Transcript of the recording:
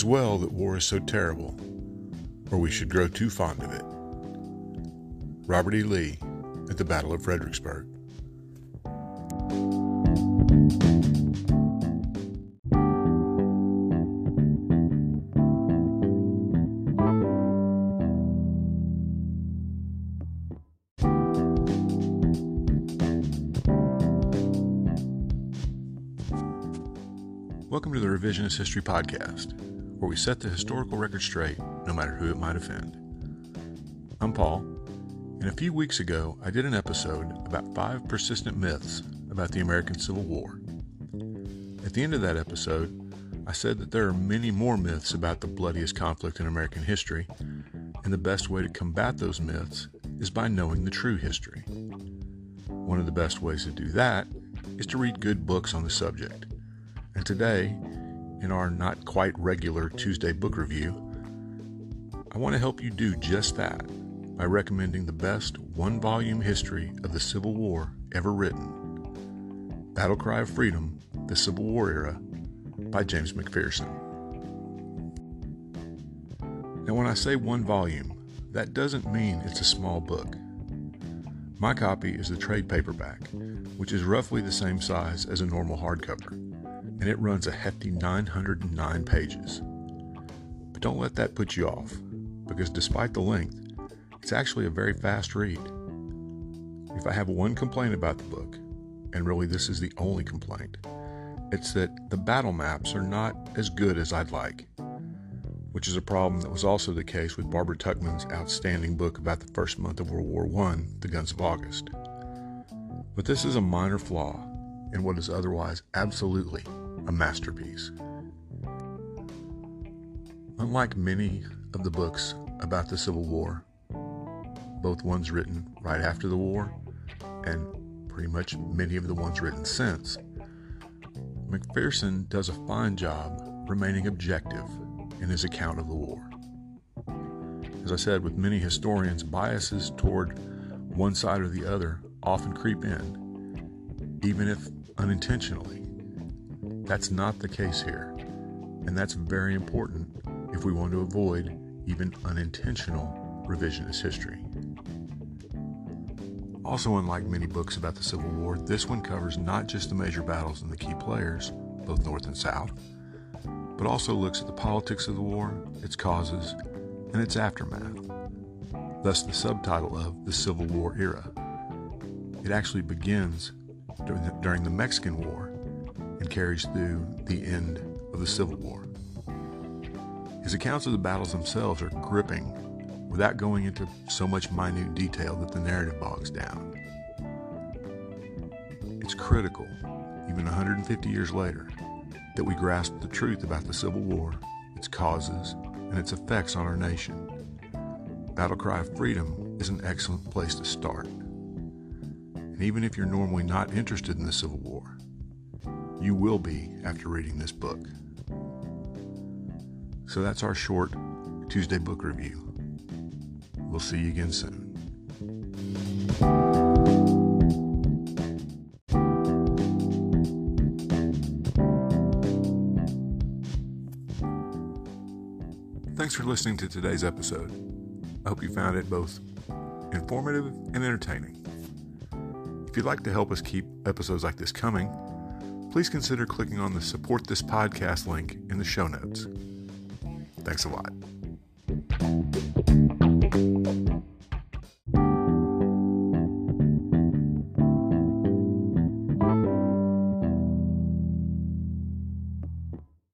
is well that war is so terrible, or we should grow too fond of it. Robert E. Lee at the Battle of Fredericksburg. Welcome to the Revisionist History Podcast, where we set the historical record straight, no matter who it might offend. I'm Paul, and a few weeks ago I did an episode about five persistent myths about the American Civil War. At the end of that episode, I said that there are many more myths about the bloodiest conflict in American history, and the best way to combat those myths is by knowing the true history. One of the best ways to do that is to read good books on the subject. And today, in our not quite regular Tuesday book review, I want to help you do just that by recommending the best one volume history of the Civil War ever written Battle Cry of Freedom, The Civil War Era by James McPherson. Now, when I say one volume, that doesn't mean it's a small book. My copy is the trade paperback, which is roughly the same size as a normal hardcover and it runs a hefty 909 pages. But don't let that put you off, because despite the length, it's actually a very fast read. If I have one complaint about the book, and really this is the only complaint, it's that the battle maps are not as good as I'd like, which is a problem that was also the case with Barbara Tuchman's outstanding book about the first month of World War I, The Guns of August. But this is a minor flaw in what is otherwise absolutely a masterpiece. Unlike many of the books about the Civil War, both ones written right after the war and pretty much many of the ones written since, McPherson does a fine job remaining objective in his account of the war. As I said, with many historians, biases toward one side or the other often creep in, even if unintentionally. That's not the case here, and that's very important if we want to avoid even unintentional revisionist history. Also, unlike many books about the Civil War, this one covers not just the major battles and the key players, both North and South, but also looks at the politics of the war, its causes, and its aftermath. Thus, the subtitle of The Civil War Era. It actually begins during the, Mexican War and carries through the end of the Civil War. His accounts of the battles themselves are gripping without going into so much minute detail that the narrative bogs down. It's critical, even 150 years later, that we grasp the truth about the Civil War, its causes, and its effects on our nation. Battle Cry of Freedom is an excellent place to start. And even if you're normally not interested in the Civil War, you will be after reading this book. So that's our short Tuesday book review. We'll see you again soon. Thanks for listening to today's episode. I hope you found it both informative and entertaining. If you'd like to help us keep episodes like this coming, please consider clicking on the Support This Podcast link in the show notes. Thanks a lot.